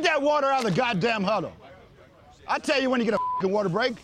Get that water out of the goddamn huddle. I tell you when you get a fucking water break.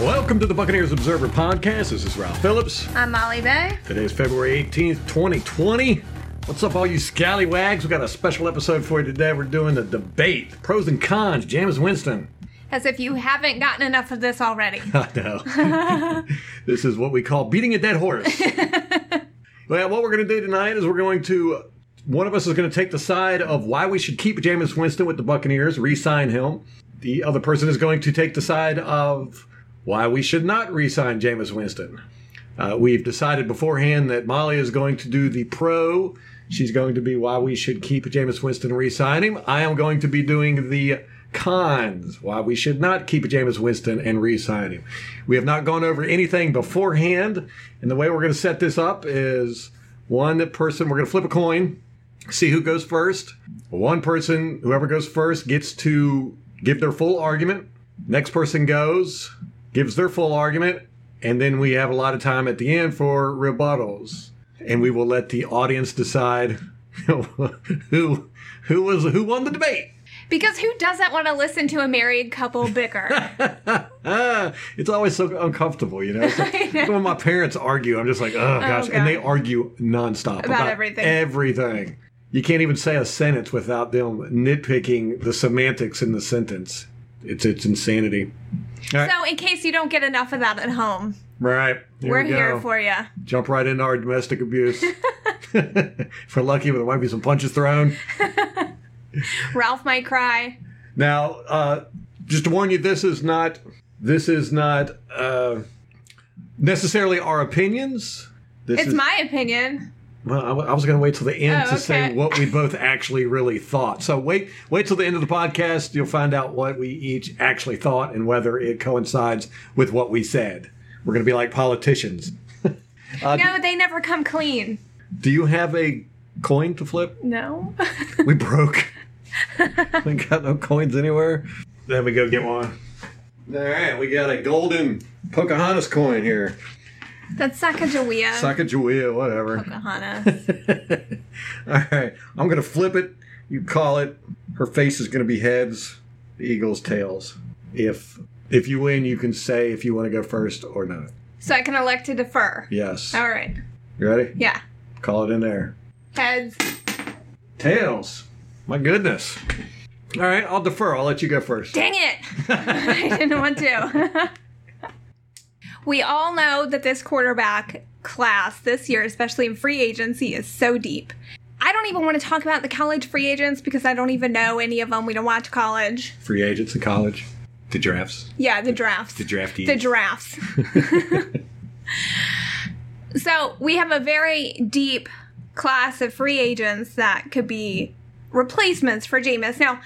Welcome to the Buccaneers Observer Podcast. This is Ralph Phillips. I'm Molly Bay. Today is February 18th, 2020. What's up, all you scallywags? We got a special episode for you today. We're doing the debate, pros and cons, Jameis Winston. As if you haven't gotten enough of this already. I know. this is what we call beating a dead horse. well, what we're going to do tonight is we're going to, one of us is going to take the side of why we should keep Jameis Winston with the Buccaneers, re sign him. The other person is going to take the side of why we should not re sign Jameis Winston. Uh, we've decided beforehand that Molly is going to do the pro. She's going to be why we should keep Jameis Winston and re-sign him. I am going to be doing the cons, why we should not keep Jameis Winston and re-sign him. We have not gone over anything beforehand, and the way we're going to set this up is one person, we're going to flip a coin, see who goes first. One person, whoever goes first, gets to give their full argument. Next person goes, gives their full argument, and then we have a lot of time at the end for rebuttals. And we will let the audience decide who who was who won the debate. Because who doesn't want to listen to a married couple bicker? it's always so uncomfortable, you know. So, when my parents argue, I'm just like, oh gosh, God. and they argue nonstop About everything. Everything. You can't even say a sentence without them nitpicking the semantics in the sentence. It's it's insanity. All right. so, in case you don't get enough of that at home, Right. Here we're we here for you. Jump right into our domestic abuse. if we're lucky, there might be some punches thrown. Ralph might cry. Now, uh, just to warn you, this is not this is not uh, necessarily our opinions. This It's is, my opinion. Well, I, w- I was going to wait till the end Oh, to say what we both actually really thought. So wait, wait till the end of the podcast. You'll find out what we each actually thought and whether it coincides with what we said. We're going to be like politicians. Uh, no, they never come clean. Do you have a coin to flip? No. We broke. we got no coins anywhere. Then we go get one. All right, we got a golden Pocahontas coin here. That's Sacagawea. Sacagawea, whatever. Pocahontas. All right, I'm gonna flip it. You call it. Her face is gonna be heads. The eagle's tails. If if you win, you can say if you want to go first or not. so I can elect to defer. Yes. All right. You ready? Yeah. Call it in there. Heads. Tails. My goodness. All right, I'll defer. I'll let you go first. Dang it! I didn't want to. we all know that this quarterback class this year, especially in free agency, is so deep. I don't even want to talk about the college free agents because I don't even know any of them. We don't watch college. Free agents in college. The drafts. Yeah, the drafts. The draftees. The drafts. so we have a very deep class of free agents that could be replacements for Jameis. Now,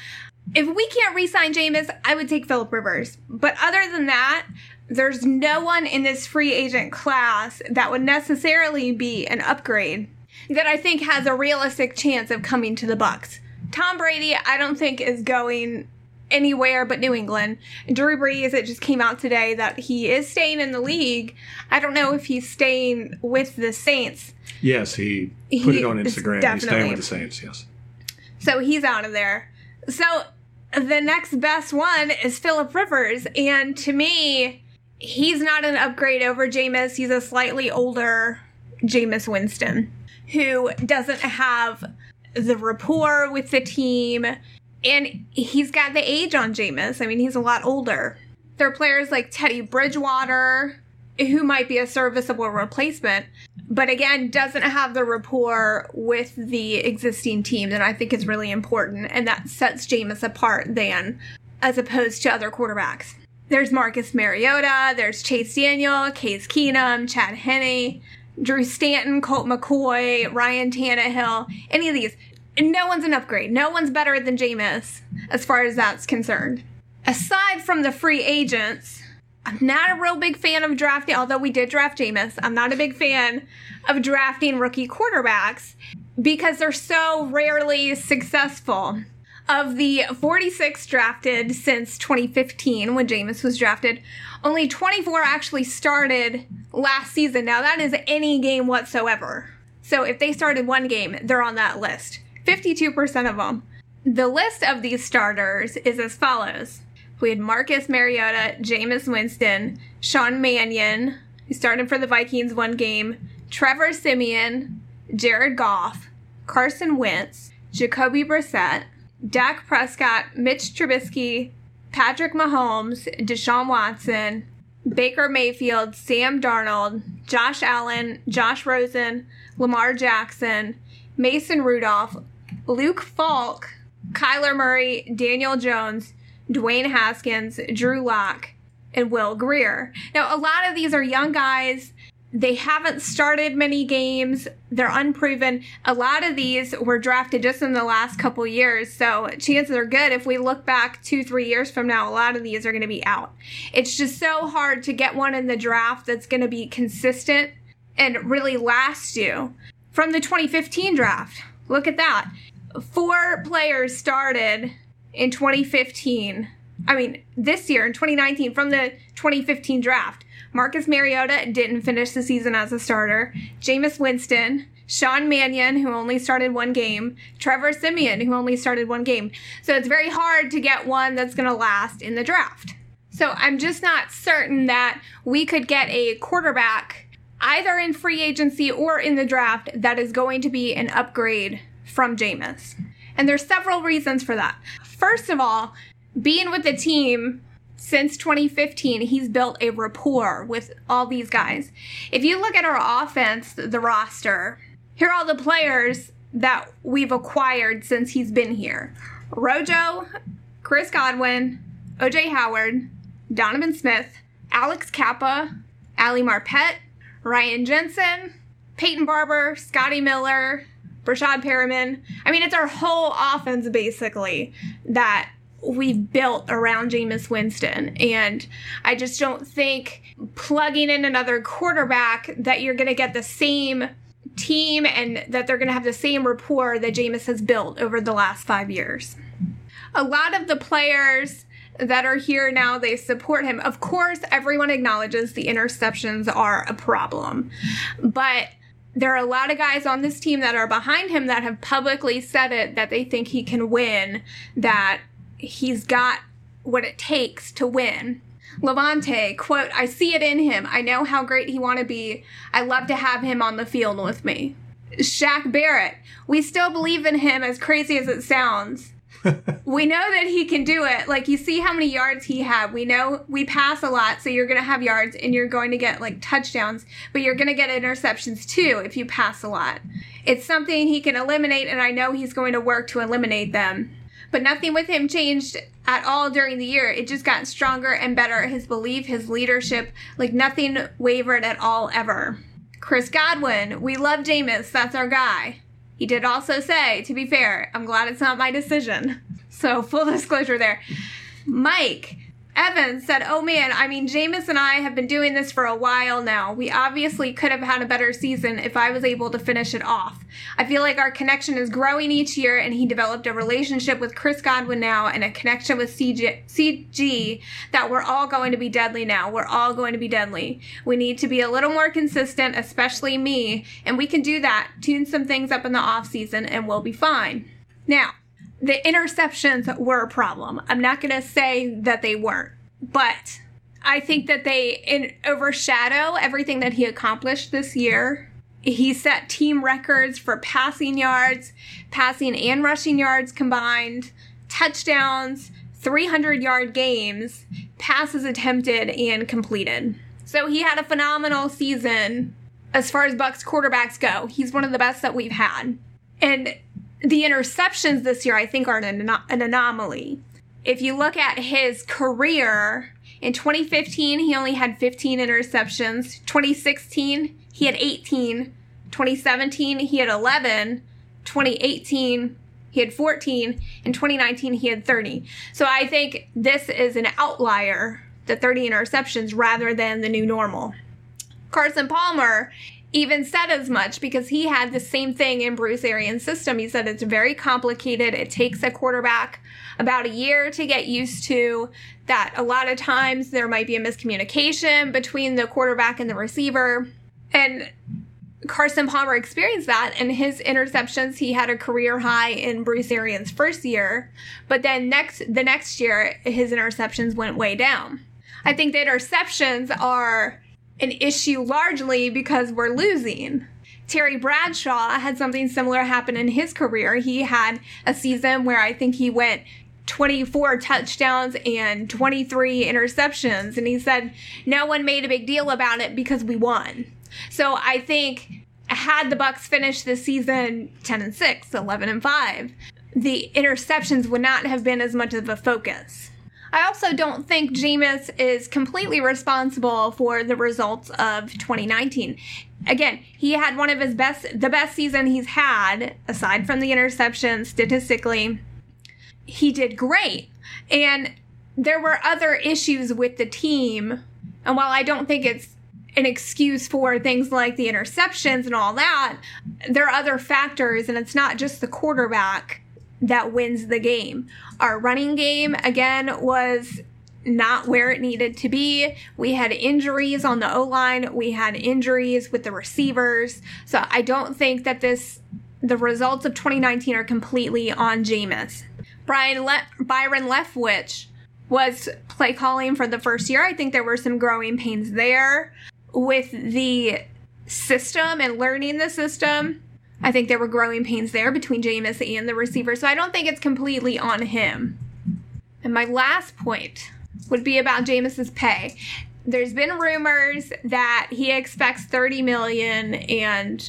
if we can't re-sign Jameis, I would take Philip Rivers. But other than that, there's no one in this free agent class that would necessarily be an upgrade that I think has a realistic chance of coming to the Bucks. Tom Brady, I don't think is going anywhere but New England. Drew Brees, it just came out today that he is staying in the league. I don't know if he's staying with the Saints. Yes, he put He it on Instagram. He's staying with the Saints. Yes. So he's out of there. So the next best one is Philip Rivers. And to me, he's not an upgrade over Jameis. He's a slightly older Jameis Winston who doesn't have the rapport with the team. And he's got the age on Jameis. I mean, he's a lot older. There are players like Teddy Bridgewater who might be a serviceable replacement, but again, doesn't have the rapport with the existing team that I think is really important, and that sets Jameis apart than as opposed to other quarterbacks. There's Marcus Mariota, there's Chase Daniel, Case Keenum, Chad Henne, Drew Stanton, Colt McCoy, Ryan Tannehill, any of these. No one's an upgrade. No one's better than Jameis as far as that's concerned. Aside from the free agents, I'm not a real big fan of drafting, although we did draft Jameis. I'm not a big fan of drafting rookie quarterbacks because they're so rarely successful. Of the 46 drafted since 2015, when Jameis was drafted, only 24 actually started last season. Now, that is any game whatsoever. So if they started one game, they're on that list. 52% of them. The list of these starters is as follows. We had Marcus Mariota, Jameis Winston, Sean Mannion, who started for the Vikings one game, Trevor Siemian, Jared Goff, Carson Wentz, Jacoby Brissett, Dak Prescott, Mitch Trubisky, Patrick Mahomes, Deshaun Watson, Baker Mayfield, Sam Darnold, Josh Allen, Josh Rosen, Lamar Jackson, Mason Rudolph, Luke Falk, Kyler Murray, Daniel Jones, Dwayne Haskins, Drew Lock, and Will Grier. Now, a lot of these are young guys. They haven't started many games. They're unproven. A lot of these were drafted just in the last couple years. So chances are good if we look back two, three years from now, a lot of these are going to be out. It's just so hard to get one in the draft that's going to be consistent and really last you. From the 2015 draft, look at that. Four players started in 2015. I mean, this year in 2019 from the 2015 draft. Marcus Mariota didn't finish the season as a starter. Jameis Winston, Sean Mannion, who only started one game, Trevor Siemian, who only started one game. So it's very hard to get one that's going to last in the draft. So I'm just not certain that we could get a quarterback either in free agency or in the draft that is going to be an upgrade from Jameis. And there's several reasons for that. First of all, being with the team since 2015, he's built a rapport with all these guys. If you look at our offense, the roster, here are all the players that we've acquired since he's been here Rojo, Chris Godwin, OJ Howard, Donovan Smith, Alex Cappa, Ali Marpet, Ryan Jensen, Peyton Barber, Scotty Miller, Breshad Perriman. I mean, it's our whole offense basically that we've built around Jameis Winston. And I just don't think plugging in another quarterback that you're going to get the same team and that they're going to have the same rapport that Jameis has built over the last five years. A lot of the players that are here now, they support him. Of course, everyone acknowledges the interceptions are a problem, but there are a lot of guys on this team that are behind him that have publicly said it that they think he can win, that he's got what it takes to win. Lavonte, quote, I see it in him. I know how great he want to be. I love to have him on the field with me. Shaq Barrett, we still believe in him as crazy as it sounds. we know that he can do it. Like you see how many yards he had. We know we pass a lot, so you're going to have yards and you're going to get like touchdowns, but you're going to get interceptions too if you pass a lot. It's something he can eliminate and I know he's going to work to eliminate them. But nothing with him changed at all during the year. It just got stronger and better. His belief, his leadership, like nothing wavered at all ever. Chris Godwin, we love Jameis. That's our guy. He did also say, to be fair, I'm glad it's not my decision. So, full disclosure there. Mike, Evans said, Oh man, I mean, Jameis and I have been doing this for a while now. We obviously could have had a better season if I was able to finish it off. I feel like our connection is growing each year, and he developed a relationship with Chris Godwin now and a connection with CG, CG that we're all going to be deadly now. We're all going to be deadly. We need to be a little more consistent, especially me, and we can do that. Tune some things up in the off season, and we'll be fine. Now, the interceptions were a problem. I'm not going to say that they weren't, but I think that they in, overshadow everything that he accomplished this year. He set team records for passing yards, passing and rushing yards combined, touchdowns, 300 yard games, passes attempted and completed. So he had a phenomenal season as far as Bucks quarterbacks go. He's one of the best that we've had. And the interceptions this year, I think, are an, an anomaly. If you look at his career, in 2015, he only had 15 interceptions. 2016, he had 18. 2017, he had 11. 2018, he had 14. In 2019, he had 30. So I think this is an outlier, the 30 interceptions, rather than the new normal. Carson Palmer, even said as much because he had the same thing in Bruce Arians' system. He said it's very complicated. It takes a quarterback about a year to get used to. That a lot of times there might be a miscommunication between the quarterback and the receiver. And Carson Palmer experienced that and his interceptions he had a career high in Bruce Arians first year but then next the next year his interceptions went way down. I think the interceptions are an issue largely because we're losing. Terry Bradshaw had something similar happen in his career. He had a season where I think he went 24 touchdowns and 23 interceptions and he said no one made a big deal about it because we won. So I think had the Bucks finished the season 10 and 6, 11 and 5, the interceptions would not have been as much of a focus. I also don't think Jameis is completely responsible for the results of 2019. Again, he had one of his best, the best season he's had, aside from the interception statistically. He did great. And there were other issues with the team. And while I don't think it's an excuse for things like the interceptions and all that, there are other factors, and it's not just the quarterback that wins the game. Our running game, again, was not where it needed to be. We had injuries on the O line, we had injuries with the receivers. So I don't think that this, the results of 2019 are completely on Jameis. Brian Le- Byron Leftwich was play calling for the first year. I think there were some growing pains there with the system and learning the system. I think there were growing pains there between Jameis and the receiver. So I don't think it's completely on him. And my last point would be about Jameis's pay. There's been rumors that he expects 30 million and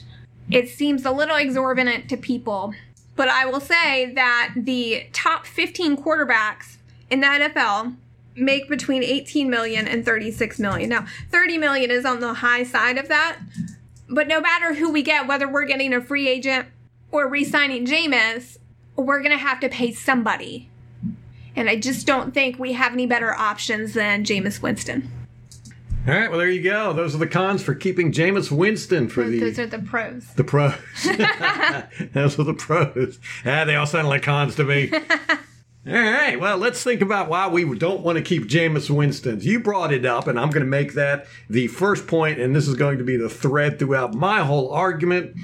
it seems a little exorbitant to people. But I will say that the top 15 quarterbacks in the NFL make between 18 million and 36 million. Now, 30 million is on the high side of that. But no matter who we get, whether we're getting a free agent or re-signing Jameis, we're going to have to pay somebody. And I just don't think we have any better options than Jameis Winston. All right, well there you go. Those are the cons for keeping Jameis Winston for the Those are the pros. the pros. Those are the pros. Ah, they all sound like cons to me. All right, well, let's think about why we don't want to keep Jameis Winston. You brought it up, and I'm going to make that the first point, and this is going to be the thread throughout my whole argument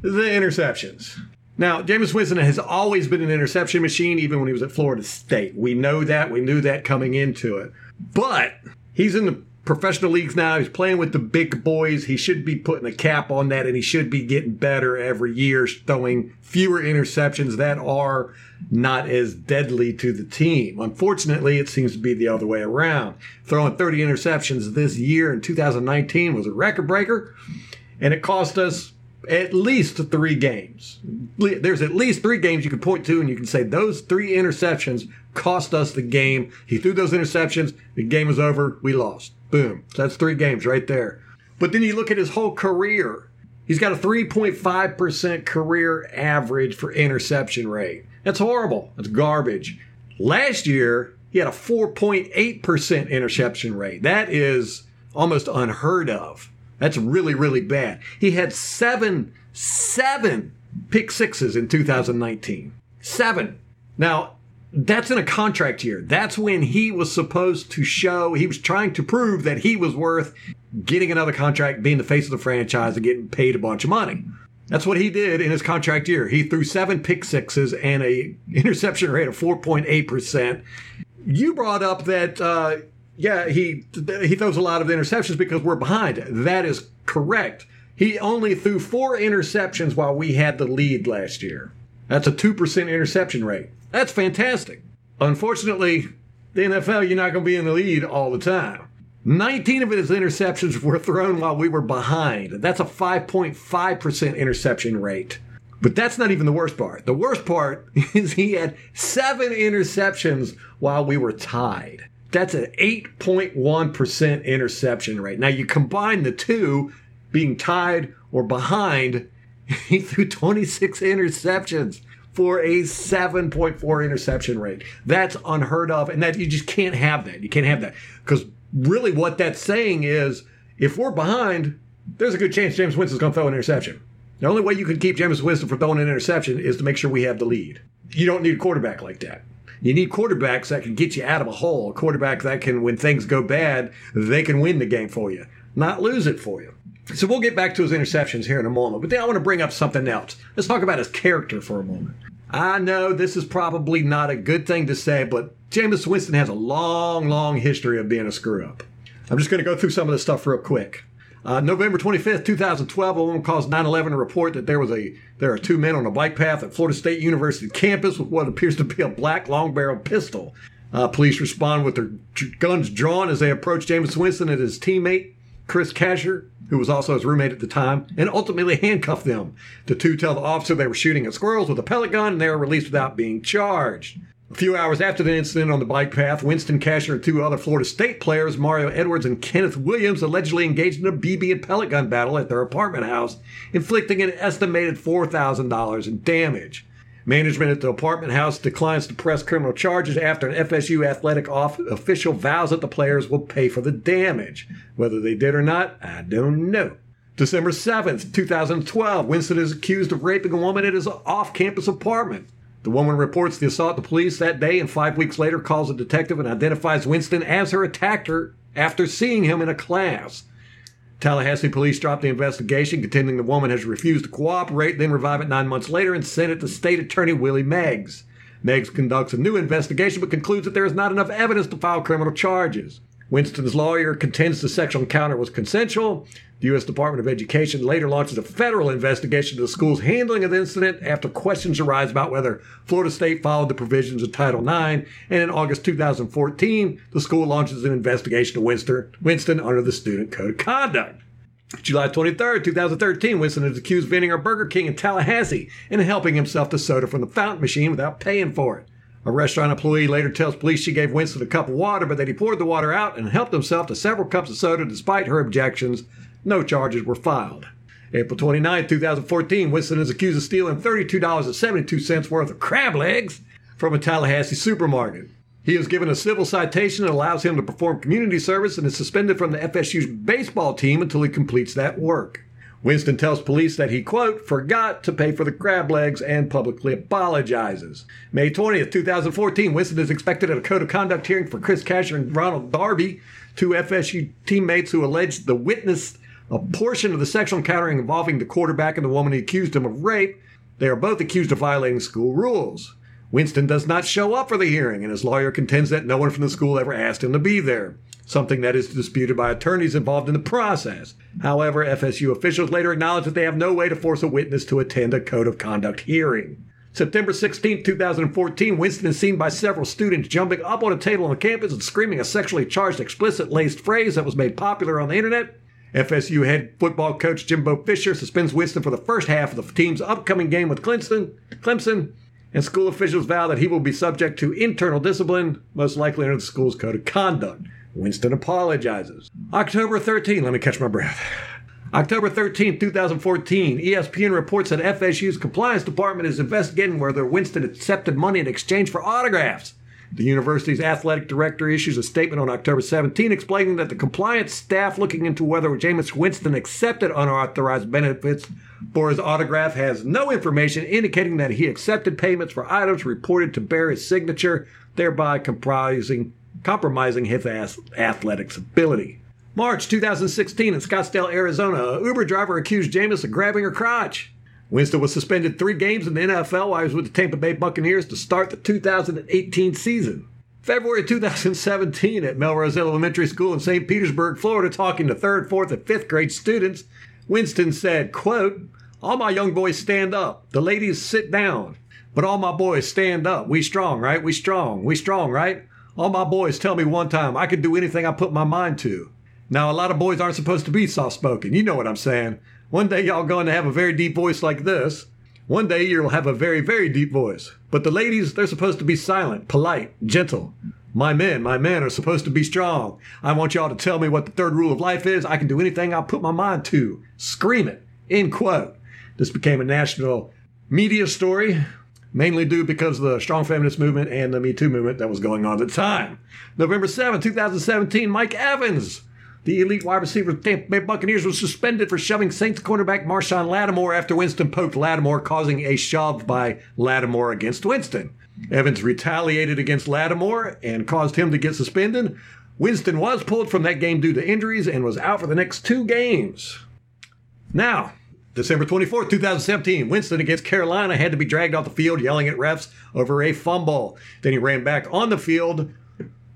the interceptions. Now, Jameis Winston has always been an interception machine, even when he was at Florida State. We know that. We knew that coming into it. But he's in the professional leagues now. He's playing with the big boys. He should be putting a cap on that, and he should be getting better every year, throwing fewer interceptions that are not as deadly to the team. Unfortunately, it seems to be the other way around. Throwing 30 interceptions this year in 2019 was a record breaker, and it cost us at least three games. There's at least three games you can point to, and you can say those three interceptions cost us the game. He threw those interceptions, the game was over, we lost. Boom. So that's three games right there. But then you look at his whole career. He's got a 3.5% career average for interception rate. That's horrible. That's garbage. Last year, he had a 4.8% interception rate. That is almost unheard of. That's really, really bad. He had seven, seven pick sixes in 2019. Seven. Now, that's in a contract year. That's when he was supposed to show, he was trying to prove that he was worth getting another contract, being the face of the franchise, and getting paid a bunch of money. That's what he did in his contract year. He threw seven pick sixes and a interception rate of 4.8%. You brought up that, uh, yeah, he he throws a lot of interceptions because we're behind. That is correct. He only threw four interceptions while we had the lead last year. That's a 2% interception rate. That's fantastic. Unfortunately, the NFL, you're not going to be in the lead all the time. 19 of his interceptions were thrown while we were behind. That's a 5.5% interception rate. But that's not even the worst part. The worst part is he had seven interceptions while we were tied. That's an 8.1% interception rate. Now you combine the two, being tied or behind, he threw 26 interceptions for a 7.4 interception rate. That's unheard of. And that you just can't have that. You can't have that. Because really what that's saying is if we're behind, there's a good chance Jameis Winston's going to throw an interception. The only way you can keep Jameis Winston from throwing an interception is to make sure we have the lead. You don't need a quarterback like that. You need quarterbacks that can get you out of a hole. A quarterback that can, when things go bad, they can win the game for you, not lose it for you. So we'll get back to his interceptions here in a moment, but then I want to bring up something else. Let's talk about his character for a moment. I know this is probably not a good thing to say, but Jameis Winston has a long, long history of being a screw up. I'm just going to go through some of this stuff real quick. Uh, November 25th, 2012, a woman calls 911 to report that there was a there are two men on a bike path at Florida State University campus with what appears to be a black long barrel pistol. Uh, police respond with their guns drawn as they approach Jameis Winston and his teammate Chris Casher, who was also his roommate at the time, and ultimately handcuffed them. The two tell the officer they were shooting at squirrels with a pellet gun and they were released without being charged. A few hours after the incident on the bike path, Winston Casher and two other Florida State players, Mario Edwards and Kenneth Williams, allegedly engaged in a BB and pellet gun battle at their apartment house, inflicting an estimated $4,000 in damage. Management at the apartment house declines to press criminal charges after an FSU athletic off- official vows that the players will pay for the damage. Whether they did or not, I don't know. December 7th, 2012, Winston is accused of raping a woman at his off campus apartment. The woman reports the assault to police that day and five weeks later calls a detective and identifies Winston as her attacker after seeing him in a class. Tallahassee police dropped the investigation, contending the woman has refused to cooperate, then revive it nine months later and send it to State Attorney Willie Meggs. Meggs conducts a new investigation but concludes that there is not enough evidence to file criminal charges. Winston's lawyer contends the sexual encounter was consensual. The U.S. Department of Education later launches a federal investigation of the school's handling of the incident after questions arise about whether Florida State followed the provisions of Title IX. And in August 2014, the school launches an investigation of Winston, Winston under the Student Code of Conduct. July 23, 2013, Winston is accused of entering a Burger King in Tallahassee and helping himself to soda from the fountain machine without paying for it. A restaurant employee later tells police she gave Winston a cup of water, but that he poured the water out and helped himself to several cups of soda despite her objections. No charges were filed. April 29, 2014, Winston is accused of stealing $32.72 worth of crab legs from a Tallahassee supermarket. He is given a civil citation that allows him to perform community service and is suspended from the FSU's baseball team until he completes that work. Winston tells police that he, quote, forgot to pay for the crab legs and publicly apologizes. May 20th, 2014, Winston is expected at a code of conduct hearing for Chris Casher and Ronald Darby, two FSU teammates who alleged the witness a portion of the sexual encounter involving the quarterback and the woman he accused him of rape. They are both accused of violating school rules. Winston does not show up for the hearing, and his lawyer contends that no one from the school ever asked him to be there, something that is disputed by attorneys involved in the process. However, FSU officials later acknowledge that they have no way to force a witness to attend a code of conduct hearing. September 16, 2014, Winston is seen by several students jumping up on a table on campus and screaming a sexually charged, explicit laced phrase that was made popular on the internet. FSU head football coach Jimbo Fisher suspends Winston for the first half of the team's upcoming game with Clemson. Clemson and school officials vow that he will be subject to internal discipline, most likely under the school's code of conduct. Winston apologizes. October 13, let me catch my breath. October 13, 2014, ESPN reports that FSU's compliance department is investigating whether Winston accepted money in exchange for autographs. The university's athletic director issues a statement on October 17 explaining that the compliance staff looking into whether Jameis Winston accepted unauthorized benefits for his autograph has no information indicating that he accepted payments for items reported to bear his signature, thereby comprising, compromising his athletics ability. March 2016 in Scottsdale, Arizona, a Uber driver accused Jameis of grabbing her crotch. Winston was suspended three games in the NFL while he was with the Tampa Bay Buccaneers to start the 2018 season. February 2017 at Melrose Elementary School in St. Petersburg, Florida, talking to third, fourth, and fifth grade students, Winston said, quote, All my young boys stand up. The ladies sit down. But all my boys stand up. We strong, right? We strong. We strong, right? All my boys tell me one time I could do anything I put my mind to. Now, a lot of boys aren't supposed to be soft spoken. You know what I'm saying. One day y'all going to have a very deep voice like this. One day you'll have a very, very deep voice. But the ladies, they're supposed to be silent, polite, gentle. My men, my men are supposed to be strong. I want y'all to tell me what the third rule of life is. I can do anything I put my mind to. Scream it. End quote. This became a national media story, mainly due because of the strong feminist movement and the Me Too movement that was going on at the time. November 7, 2017, Mike Evans the elite wide receiver of Tampa Bay Buccaneers was suspended for shoving Saints cornerback Marshon Lattimore after Winston poked Lattimore, causing a shove by Lattimore against Winston. Evans retaliated against Lattimore and caused him to get suspended. Winston was pulled from that game due to injuries and was out for the next two games. Now, December 24th, 2017, Winston against Carolina had to be dragged off the field yelling at refs over a fumble. Then he ran back on the field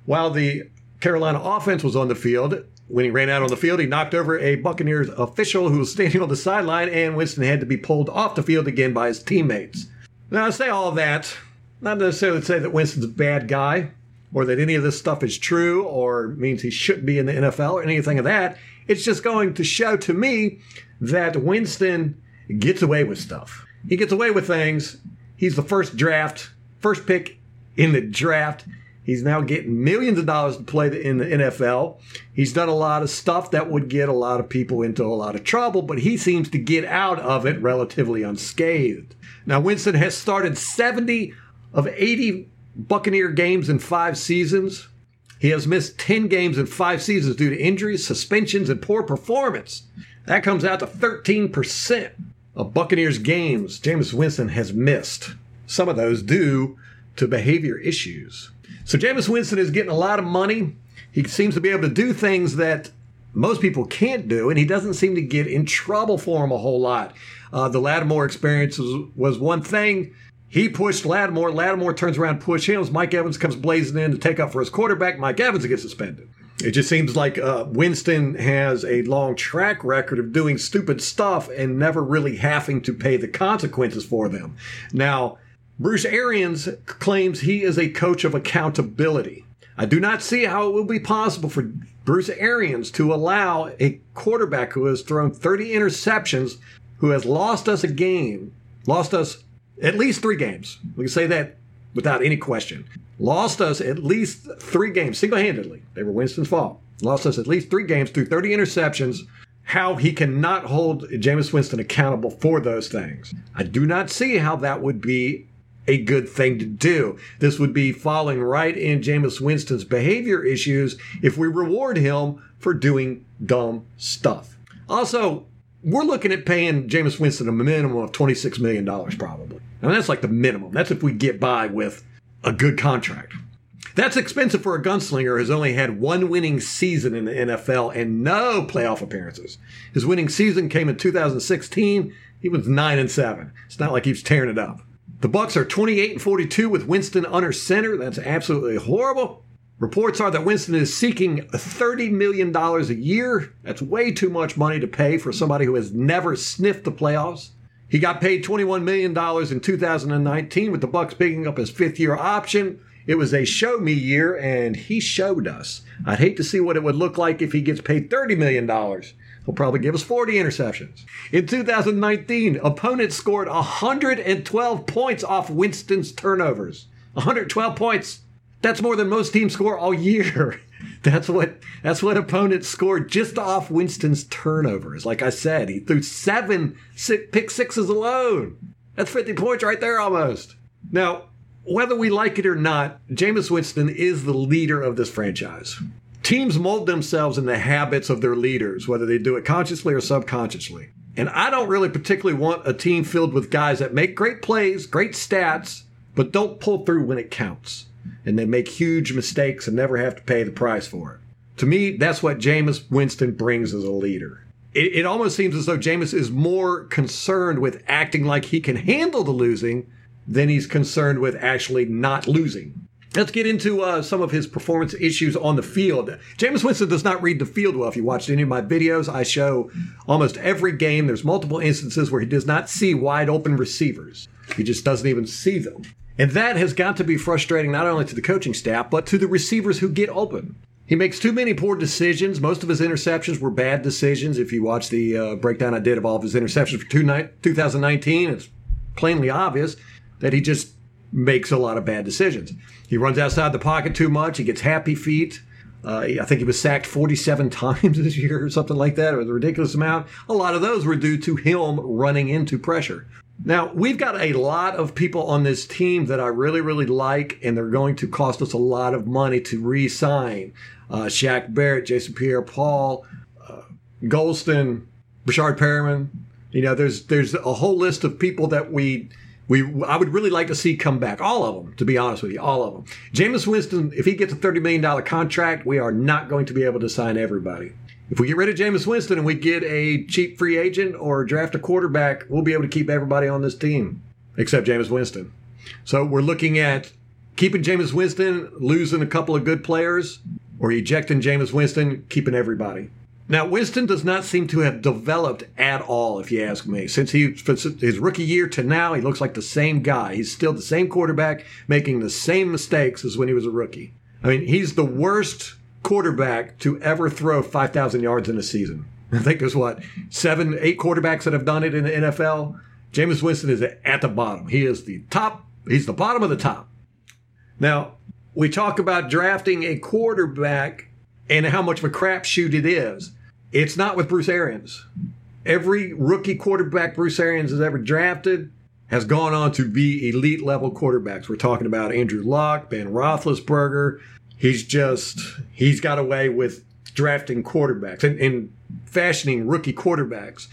while the Carolina offense was on the field. When he ran out on the field, he knocked over a Buccaneers official who was standing on the sideline, and Winston had to be pulled off the field again by his teammates. Now, I say all that, not necessarily to say that Winston's a bad guy, or that any of this stuff is true, or means he shouldn't be in the NFL, or anything of that. It's just going to show to me that Winston gets away with stuff. He gets away with things. He's the first draft, first pick in the draft. He's now getting millions of dollars to play in the NFL. He's done a lot of stuff that would get a lot of people into a lot of trouble, but he seems to get out of it relatively unscathed. Now, Winston has started 70 of 80 Buccaneer games in five seasons. He has missed 10 games in five seasons due to injuries, suspensions, and poor performance. That comes out to 13% of Buccaneers games Jameis Winston has missed. Some of those due to behavior issues. So Jameis Winston is getting a lot of money. He seems to be able to do things that most people can't do, and he doesn't seem to get in trouble for them a whole lot. Uh, the Lattimore experience was, was one thing. He pushed Lattimore. Lattimore turns around, push him. Mike Evans comes blazing in to take up for his quarterback. Mike Evans gets suspended. It just seems like uh, Winston has a long track record of doing stupid stuff and never really having to pay the consequences for them. Now, Bruce Arians claims he is a coach of accountability. I do not see how it will be possible for Bruce Arians to allow a quarterback who has thrown 30 interceptions, who has lost us a game, lost us at least three games. We can say that without any question. Lost us at least three games single handedly. They were Winston's fault. Lost us at least three games through 30 interceptions. How he cannot hold Jameis Winston accountable for those things. I do not see how that would be a good thing to do. This would be falling right in Jameis Winston's behavior issues if we reward him for doing dumb stuff. Also, we're looking at paying Jameis Winston a minimum of $26 million, probably. I mean, that's like the minimum. That's if we get by with a good contract. That's expensive for a gunslinger who's only had one winning season in the NFL and no playoff appearances. His winning season came in 2016. He was 9 and 7. It's not like he was tearing it up. The Bucks are 28 and 42 with Winston under center. That's absolutely horrible. Reports are that Winston is seeking $30 million a year. That's way too much money to pay for somebody who has never sniffed the playoffs. He got paid $21 million in 2019 with the Bucks picking up his fifth year option. It was a show me year and he showed us. I'd hate to see what it would look like if he gets paid $30 million. He'll probably give us 40 interceptions. In 2019, opponents scored 112 points off Winston's turnovers. 112 points. That's more than most teams score all year. That's what that's what opponents scored just off Winston's turnovers. Like I said, he threw seven six, pick sixes alone. That's 50 points right there almost. Now, whether we like it or not, Jameis Winston is the leader of this franchise. Teams mold themselves in the habits of their leaders, whether they do it consciously or subconsciously. And I don't really particularly want a team filled with guys that make great plays, great stats, but don't pull through when it counts. And they make huge mistakes and never have to pay the price for it. To me, that's what Jameis Winston brings as a leader. It, it almost seems as though Jameis is more concerned with acting like he can handle the losing than he's concerned with actually not losing. Let's get into uh, some of his performance issues on the field. Jameis Winston does not read the field well. If you watched any of my videos, I show almost every game. There's multiple instances where he does not see wide open receivers. He just doesn't even see them. And that has got to be frustrating not only to the coaching staff, but to the receivers who get open. He makes too many poor decisions. Most of his interceptions were bad decisions. If you watch the uh, breakdown I did of all of his interceptions for two ni- 2019, it's plainly obvious that he just makes a lot of bad decisions. He runs outside the pocket too much. He gets happy feet. Uh, I think he was sacked 47 times this year or something like that, or a ridiculous amount. A lot of those were due to him running into pressure. Now, we've got a lot of people on this team that I really, really like, and they're going to cost us a lot of money to re sign. Uh, Shaq Barrett, Jason Pierre Paul, uh, Gholston, Breshad Perriman. You know, there's there's a whole list of people that we we I would really like to see come back. All of them, to be honest with you, all of them. Jameis Winston, if he gets a $30 million contract, we are not going to be able to sign everybody. If we get rid of Jameis Winston and we get a cheap free agent or draft a quarterback, we'll be able to keep everybody on this team except Jameis Winston. So we're looking at keeping Jameis Winston, losing a couple of good players, or ejecting Jameis Winston, keeping everybody. Now, Winston does not seem to have developed at all, if you ask me. Since he his rookie year to now, he looks like the same guy. He's still the same quarterback, making the same mistakes as when he was a rookie. I mean, he's the worst quarterback to ever throw 5,000 yards in a season. I think there's what, seven, eight quarterbacks that have done it in the NFL. Jameis Winston is at the bottom. He is the top, he's the bottom of the top. Now, we talk about drafting a quarterback and how much of a crapshoot it is. It's not with Bruce Arians. Every rookie quarterback Bruce Arians has ever drafted has gone on to be elite level quarterbacks. We're talking about Andrew Luck, Ben Roethlisberger. He's just, he's got away with drafting quarterbacks and, and fashioning rookie quarterbacks.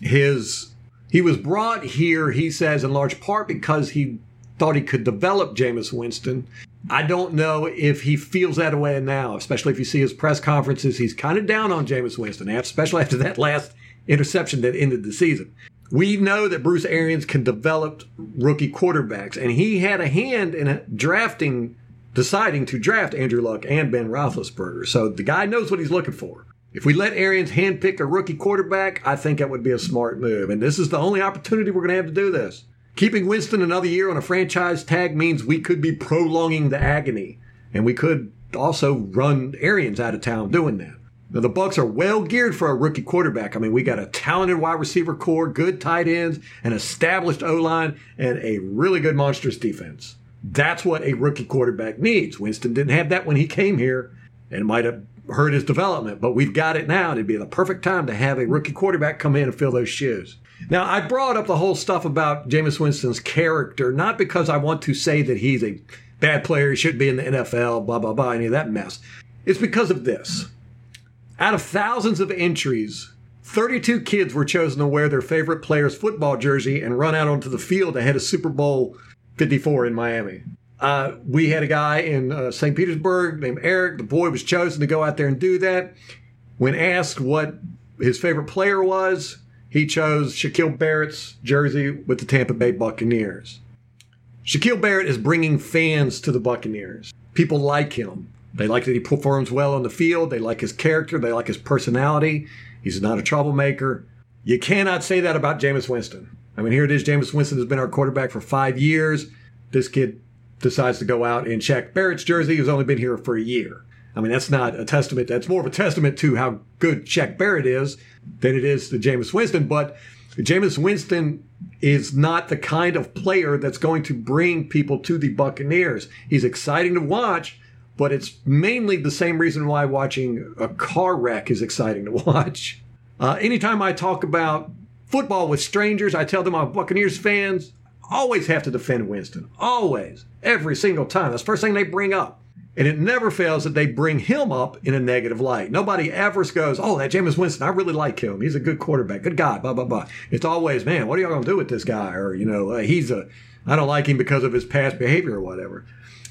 His, he was brought here, he says, in large part because he thought he could develop Jameis Winston. I don't know if he feels that way now, especially if you see his press conferences. He's kind of down on Jameis Winston, especially after that last interception that ended the season. We know that Bruce Arians can develop rookie quarterbacks, and he had a hand in drafting, deciding to draft Andrew Luck and Ben Roethlisberger. So the guy knows what he's looking for. If we let Arians handpick a rookie quarterback, I think that would be a smart move. And this is the only opportunity we're going to have to do this. Keeping Winston another year on a franchise tag means we could be prolonging the agony, and we could also run Arians out of town doing that. Now the Bucks are well geared for a rookie quarterback. I mean, we got a talented wide receiver corps, good tight ends, an established O line, and a really good monstrous defense. That's what a rookie quarterback needs. Winston didn't have that when he came here, and it might have hurt his development, but we've got it now. And It'd be the perfect time to have a rookie quarterback come in and fill those shoes. Now, I brought up the whole stuff about Jameis Winston's character, not because I want to say that he's a bad player, he shouldn't be in the NFL, blah, blah, blah, any of that mess. It's because of this. Out of thousands of entries, 32 kids were chosen to wear their favorite player's football jersey and run out onto the field ahead of a Super Bowl 54 in Miami. Uh, we had a guy in uh, St. Petersburg named Eric. The boy was chosen to go out there and do that. When asked what his favorite player was, he chose Shaquille Barrett's jersey with the Tampa Bay Buccaneers. Shaquille Barrett is bringing fans to the Buccaneers. People like him. They like that he performs well on the field. They like his character. They like his personality. He's not a troublemaker. You cannot say that about Jameis Winston. I mean, here it is. Jameis Winston has been our quarterback for five years. This kid decides to go out and check Barrett's jersey, who's only been here for a year. I mean, that's not a testament. That's more of a testament to how good Shaq Barrett is than it is to Jameis Winston. But Jameis Winston is not the kind of player that's going to bring people to the Buccaneers. He's exciting to watch, but it's mainly the same reason why watching a car wreck is exciting to watch. Uh, anytime I talk about football with strangers, I tell them I'm Buccaneers fans. Always have to defend Winston. Always. Every single time. That's the first thing they bring up. And it never fails that they bring him up in a negative light. Nobody ever goes, oh, that Jameis Winston, I really like him. He's a good quarterback, good guy, blah, blah, blah. It's always, man, what are y'all going to do with this guy? Or, you know, uh, he's a, I don't like him because of his past behavior or whatever.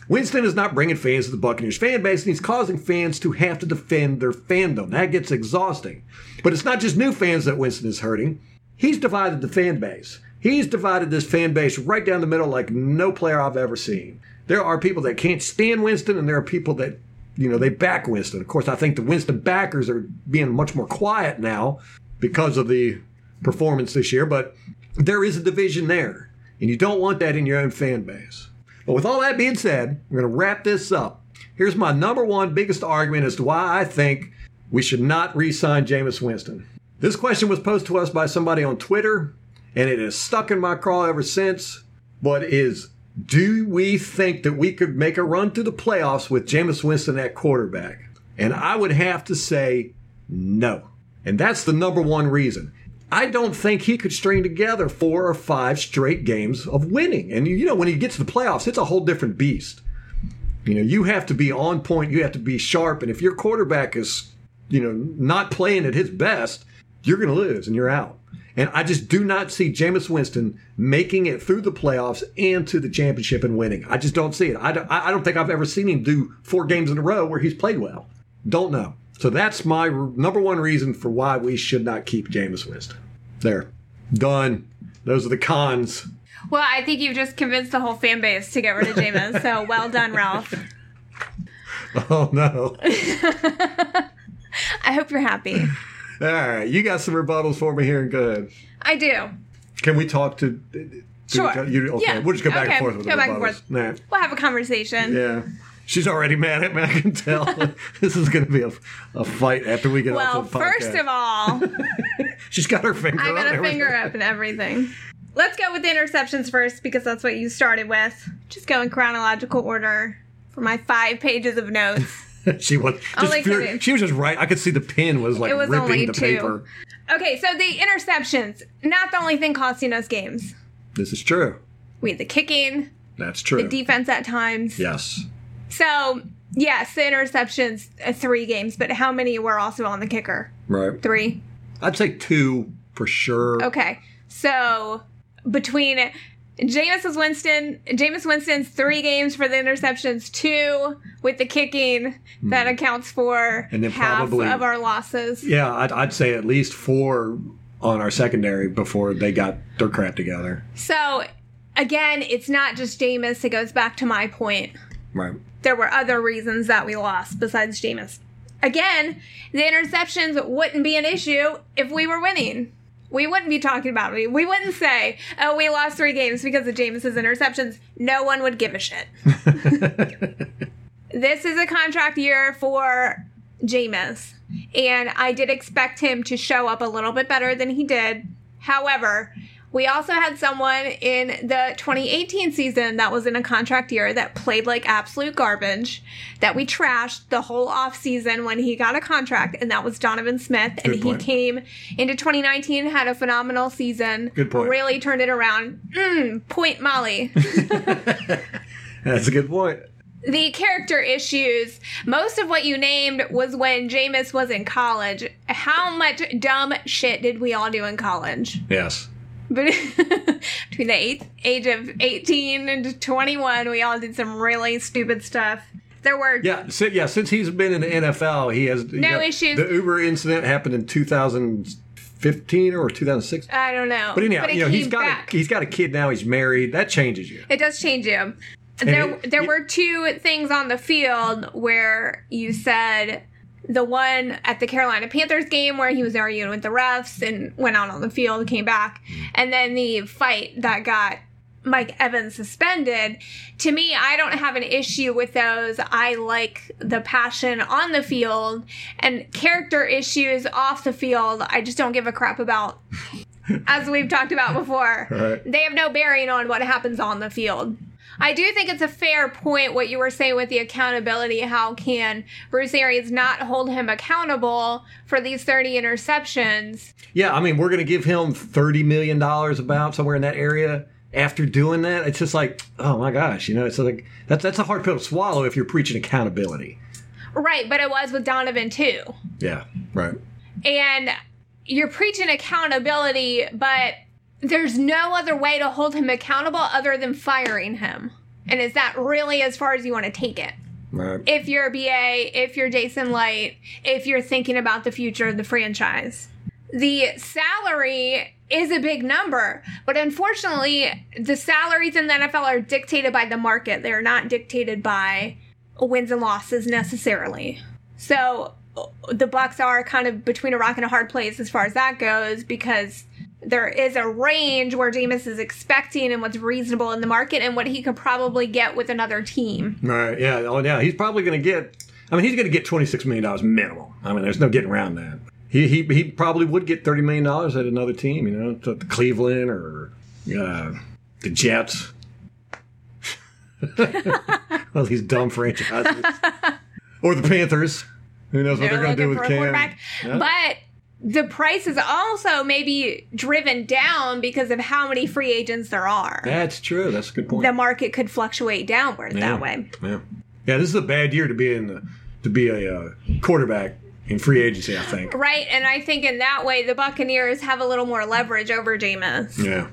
Winston is not bringing fans to the Buccaneers fan base, and he's causing fans to have to defend their fandom. That gets exhausting. But it's not just new fans that Winston is hurting. He's divided the fan base. He's divided this fan base right down the middle like no player I've ever seen. There are people that can't stand Winston, and there are people that, you know, they back Winston. Of course, I think the Winston backers are being much more quiet now because of the performance this year, but there is a division there, and you don't want that in your own fan base. But with all that being said, we're going to wrap this up. Here's my number one biggest argument as to why I think we should not re sign Jameis Winston. This question was posed to us by somebody on Twitter, and it has stuck in my craw ever since. But is do we think that we could make a run to the playoffs with Jameis Winston at quarterback? And I would have to say no. And that's the number one reason. I don't think he could string together four or five straight games of winning. And you know, when he gets to the playoffs, it's a whole different beast. You know, you have to be on point, you have to be sharp, and if your quarterback is, you know, not playing at his best, you're going to lose and you're out. And I just do not see Jameis Winston making it through the playoffs and to the championship and winning. I just don't see it. I don't, I don't think I've ever seen him do four games in a row where he's played well. Don't know. So that's my r- number one reason for why we should not keep Jameis Winston. There. Done. Those are the cons. Well, I think you've just convinced the whole fan base to get rid of Jameis. so well done, Ralph. Oh no. I hope you're happy. All right, you got some rebuttals for me here and go ahead. I do. Can we talk to? do Sure. You, okay, Yeah. we'll just go back Okay. and forth with Go the back and forth. Nah. We'll have a conversation. Yeah. She's already mad at me. I can tell. this is going to be a, a fight after we get Well, off the podcast. first of all, she's got her finger. Up. I got a everything. finger up and everything. Let's go with the interceptions first because that's what you started with. Just go in chronological order for my five pages of notes. she was just Only she was just right. I could see the pen was like It was ripping only the two. paper. Okay, so the interceptions, not the only thing costing us games. This is true. We had the kicking, That's true. the defense at times. yes. So, yes, the interceptions, uh, three games, but how many were also on the kicker? Right. Three? I'd say two for sure. Okay. So, between Jameis Winston, Jameis Winston's three games for the interceptions, two with the kicking, that accounts for Hmm. And then half probably- of our losses. Yeah, I'd, I'd say at least four on our secondary before they got their crap together. So, again, it's not just Jameis. It goes back to my point. Right. There were other reasons that we lost besides Jameis. Again, the interceptions wouldn't be an issue if we were winning. We wouldn't be talking about it. We wouldn't say, oh, we lost three games because of Jameis's interceptions. No one would give a shit. this is a contract year for Jameis. And I did expect him to show up a little bit better than he did. However, we also had someone in the 2018 season that was in a contract year that played like absolute garbage, that we trashed the whole offseason when he got a contract, and that was Donovan Smith. and Good he came into 2019, had a phenomenal season. Good point. Really turned it around. Mm, point Molly. That's a good point. the character issues, most of what you named was when Jameis was in college. How much dumb shit did we all do in college? Yes. But between the eight, age of 18 and 21, we all did some really stupid stuff. There were Yeah, si- yeah. Since he's been in the NFL, he has No issues. The Uber incident happened in 2015 or 2006. I don't know. But anyhow, it you know, he's got back. a, he's got a kid now. He's married. That changes you. It does change you. There, it- there were two things on the field where you said the one at the Carolina Panthers game where he was arguing with the refs and went out on the field, came back, mm-hmm. and then the fight that got Mike Evans suspended. To me, I don't have an issue with those. I like the passion on the field and character issues off the field. I just don't give a crap about. As we've talked about before, Right. they have no bearing on what happens on the field. I do think it's a fair point what you were saying with the accountability. How can Bruce Arians not hold him accountable for these 30 interceptions? Yeah, I mean, we're going to give him thirty million dollars about somewhere in that area. After doing that, it's just like, oh my gosh, you know, it's like that's that's a hard pill to swallow if you're preaching accountability. Right, but it was with Donovan too. Yeah, right. And you're preaching accountability, but there's no other way to hold him accountable other than firing him. And is that really as far as you want to take it? Right. If you're a BA, if you're Jason Licht, if you're thinking about the future of the franchise. The salary is a big number, but unfortunately, the salaries in the NFL are dictated by the market. They're not dictated by wins and losses necessarily. So the Bucs are kind of between a rock and a hard place as far as that goes because there is a range where Jameis is expecting and what's reasonable in the market and what he could probably get with another team. Right. Yeah. Oh, yeah. He's probably going to get. I mean, he's going to get twenty six million dollars minimum. I mean, there's no getting around that. He he he probably would get thirty million dollars at another team. You know, to Cleveland or uh, the Jets. well, these dumb franchises, or the Panthers. Who knows what they're going to do with Cam? Yeah. But the price is also maybe driven down because of how many free agents there are. That's true. That's a good point. The market could fluctuate downward Yeah. that way. Yeah. Yeah. This is a bad year to be in the to be a uh, quarterback in free agency. I think. Right, and I think in that way the Buccaneers have a little more leverage over Jameis. Yeah.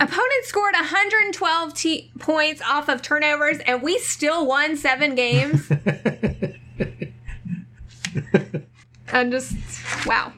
Opponent scored 112 t- points off of turnovers, and we still won seven games. I'm just wow.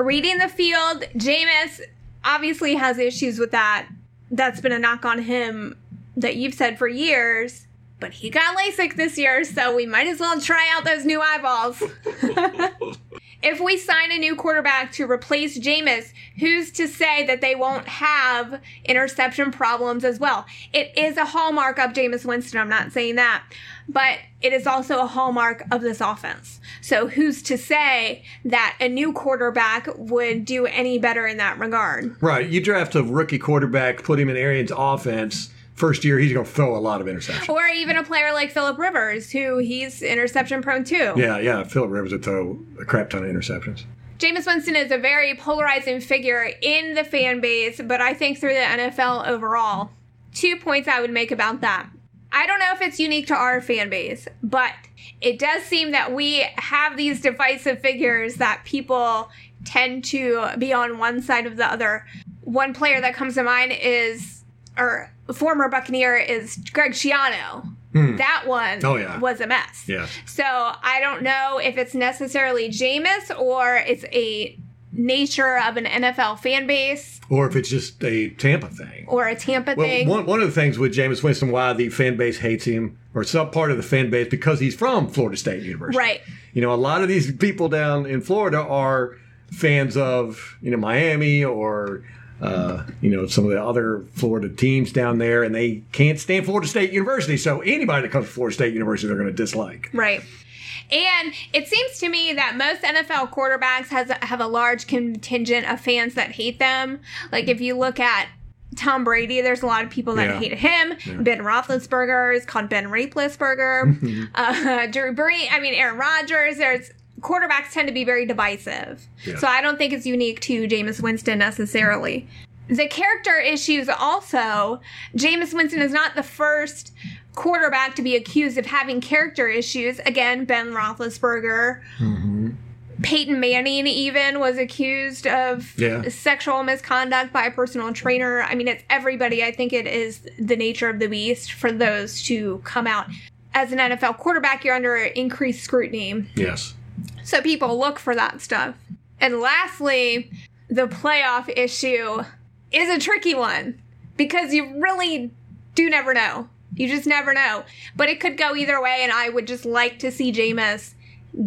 Reading the field, Jameis obviously has issues with that. That's been a knock on him that you've said for years. But he got LASIK this year, so we might as well try out those new eyeballs. if we sign a new quarterback to replace Jameis, who's to say that they won't have interception problems as well? It is a hallmark of Jameis Winston. I'm not saying that. But it is also a hallmark of this offense. So who's to say that a new quarterback would do any better in that regard? Right. You draft a rookie quarterback, put him in Arians' offense. First year, he's going to throw a lot of interceptions. Or even a player like Philip Rivers, who he's interception prone too. Yeah, yeah. Philip Rivers would throw a crap ton of interceptions. Jameis Winston is a very polarizing figure in the fan base, but I think through the NFL overall. Two points I would make about that. I don't know if it's unique to our fan base, but it does seem that we have these divisive figures that people tend to be on one side of the other. One player that comes to mind is, or former Buccaneer is Greg Schiano. Hmm. That one Oh, yeah. was a mess. Yeah. So I don't know if it's necessarily Jameis or it's a nature of an NFL fan base Or if it's just a Tampa thing. or a Tampa Well, thing. one, one of the things with Jameis Winston, why the fan base hates him, or some part of the fan base, because he's from Florida State University. Right. You know, a lot of these people down in Florida are fans of, you know, Miami or, uh, you know, some of the other Florida teams down there, and they can't stand Florida State University. So anybody that comes to Florida State University, they're going to dislike. Right. And it seems to me that most NFL quarterbacks has have a large contingent of fans that hate them. Like if you look at Tom Brady, there's a lot of people that Yeah. hated him. Ben Roethlisberger is called Ben Raplesberger. uh, Drew Brees, I mean Aaron Rodgers. There's quarterbacks tend to be very divisive. Yeah. So I don't think it's unique to Jameis Winston necessarily. The character issues also, Jameis Winston is not the first quarterback to be accused of having character issues. Again, Ben Roethlisberger. Mm-hmm. Peyton Manning even was accused of Yeah. sexual misconduct by a personal trainer. I mean, it's everybody. I think it is the nature of the beast for those to come out. As an NFL quarterback, you're under increased scrutiny. Yes. So people look for that stuff. And lastly, the playoff issue is a tricky one because you really do never know. You just never know. But it could go either way, and I would just like to see Jameis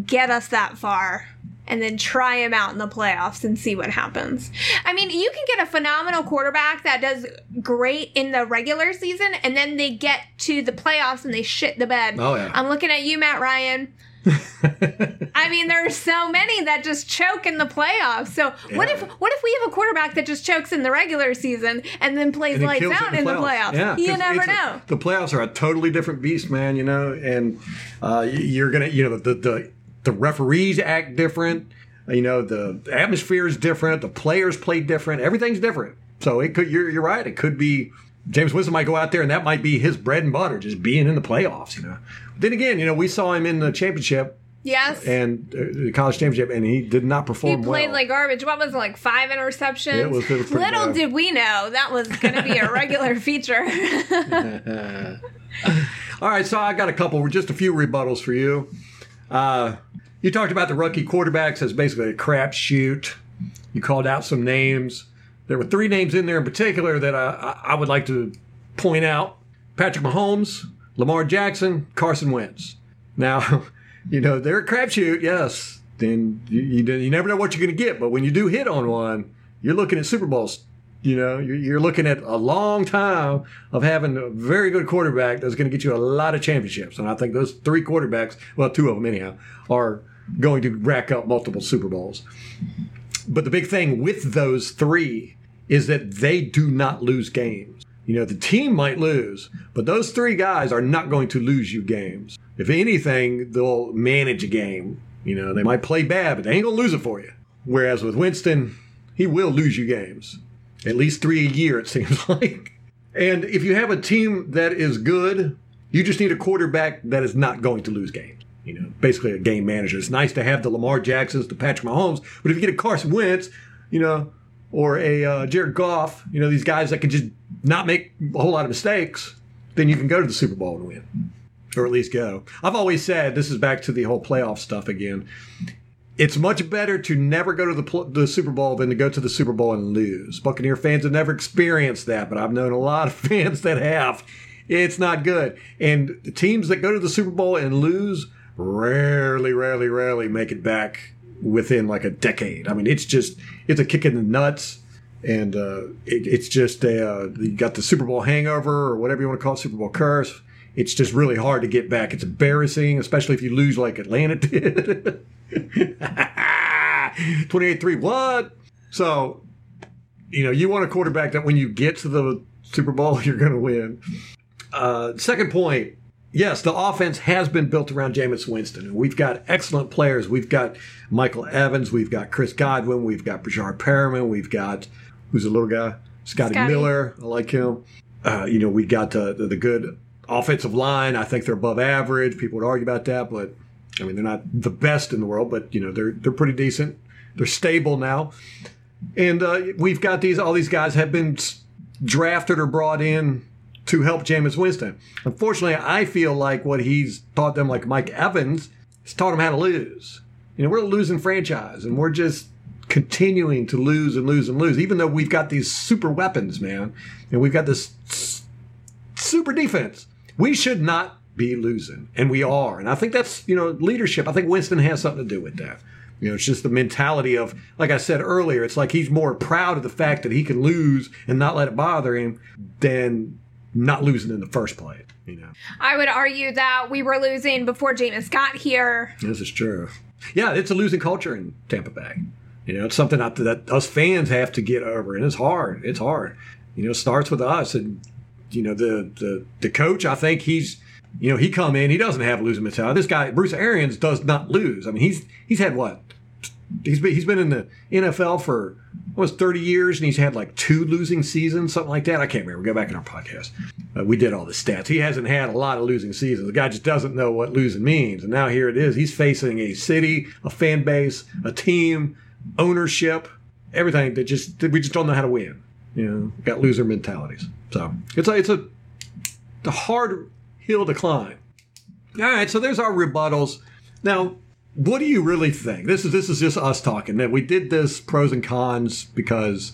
get us that far and then try him out in the playoffs and see what happens. I mean, you can get a phenomenal quarterback that does great in the regular season, and then they get to the playoffs and they shit the bed. Oh, yeah. I'm looking at you, Matt Ryan. I mean, there are so many that just choke in the playoffs. So what if what if we have a quarterback that just chokes in the regular season and then plays And lights out in the playoffs? Yeah, you never it's a- know. the playoffs are a totally different beast, man. You know, and uh, you're gonna, you know, the the the referees act different. You know, the atmosphere is different. The players play different. Everything's different. So it could. You're you're right. It could be. James Winston might go out there, and that might be his bread and butter, just being in the playoffs. You know. then again, you know, we saw him in the championship Yes. and uh, the college championship, and he did not perform. he played well. like garbage. What was it, like five interceptions? It was- it was Little bad. did we know that was going to be a regular feature. All right, so I got a couple, just a few rebuttals for you. Uh, you talked about the rookie quarterbacks as basically a crapshoot. You called out some names. There were three names in there in particular that I, I would like to point out: Patrick Mahomes, Lamar Jackson, Carson Wentz. Now, you know they're a crapshoot, yes. Then you, you, you never know what you're going to get, but when you do hit on one, you're looking at Super Bowls you know, you're, you're looking at a long time of having a very good quarterback that's going to get you a lot of championships. And I think those three quarterbacks, well, two of them anyhow, are going to rack up multiple Super Bowls. But the big thing with those three is that they do not lose games. You know, the team might lose, but those three guys are not going to lose you games. If anything, they'll manage a game. You know, they might play bad, but they ain't going to lose it for you. Whereas with Winston, he will lose you games. At least three a year, it seems like. And if you have a team that is good, you just need a quarterback that is not going to lose games. You know, basically a game manager. It's nice to have the Lamar Jacksons, the Patrick Mahomes, but if you get a Carson Wentz, you know, or a uh, Jared Goff, you know, these guys that can just not make a whole lot of mistakes, then you can go to the Super Bowl and win, or at least go. I've always said this is back to the whole playoff stuff again. it's much better to never go to the, the Super Bowl than to go to the Super Bowl and lose. Buccaneer fans have never experienced that, but I've known a lot of fans that have. It's not good. And the teams that go to the Super Bowl and lose rarely, rarely, rarely make it back within like a decade. I mean, it's just, it's a kick in the nuts. And uh, it, it's just, a, uh, you got the Super Bowl hangover or whatever you want to call it, Super Bowl curse. It's just really hard to get back. It's embarrassing, especially if you lose like Atlanta did. 28 3, what? So, you know, you want a quarterback that when you get to the Super Bowl, you're going to win. Uh, second point yes, the offense has been built around Jameis Winston. We've got excellent players. We've got Michael Evans. We've got Chris Godwin. We've got Breshad Perriman. We've got, who's a little guy? Scotty, Scotty. Miller. I like him. Uh, you know, we've got uh, the, the good offensive line. I think they're above average. People would argue about that, but I mean, they're not the best in the world, but you know, they're they're pretty decent. They're stable now, and uh, we've got these. All these guys have been drafted or brought in to help Jameis Winston. Unfortunately, I feel like what he's taught them, like Mike Evans, has taught them how to lose. You know, we're a losing franchise, and we're just continuing to lose and lose and lose, even though we've got these super weapons, man, and we've got this super defense. We should not be losing, and we are. And I think that's you know leadership. I think Winston has something to do with that. You know, it's just the mentality of, like I said earlier, it's like he's more proud of the fact that he can lose and not let it bother him than not losing in the first place. You know, I would argue that we were losing before Jameis got here. this is true. Yeah, it's a losing culture in Tampa Bay. You know, it's something that, that us fans have to get over, and it's hard. It's hard. You know, it starts with us, and you know the the the coach. I think he's you know he come in, he doesn't have a losing mentality. This guy Bruce Arians does not lose. I mean, he's he's had what he's been he's been in the NFL for almost 30 years and he's had like two losing seasons something like that. I can't remember. Go back in our podcast. Uh, we did all the stats. He hasn't had a lot of losing seasons. The guy just doesn't know what losing means. And now here it is. He's facing a city a fan base a team ownership everything that just we just don't know how to win. You know got loser mentalities. So it's a it's a, a hard hill to climb. All right so there's our rebuttals. Now what do you really think? This is this is just us talking. That we did this pros and cons because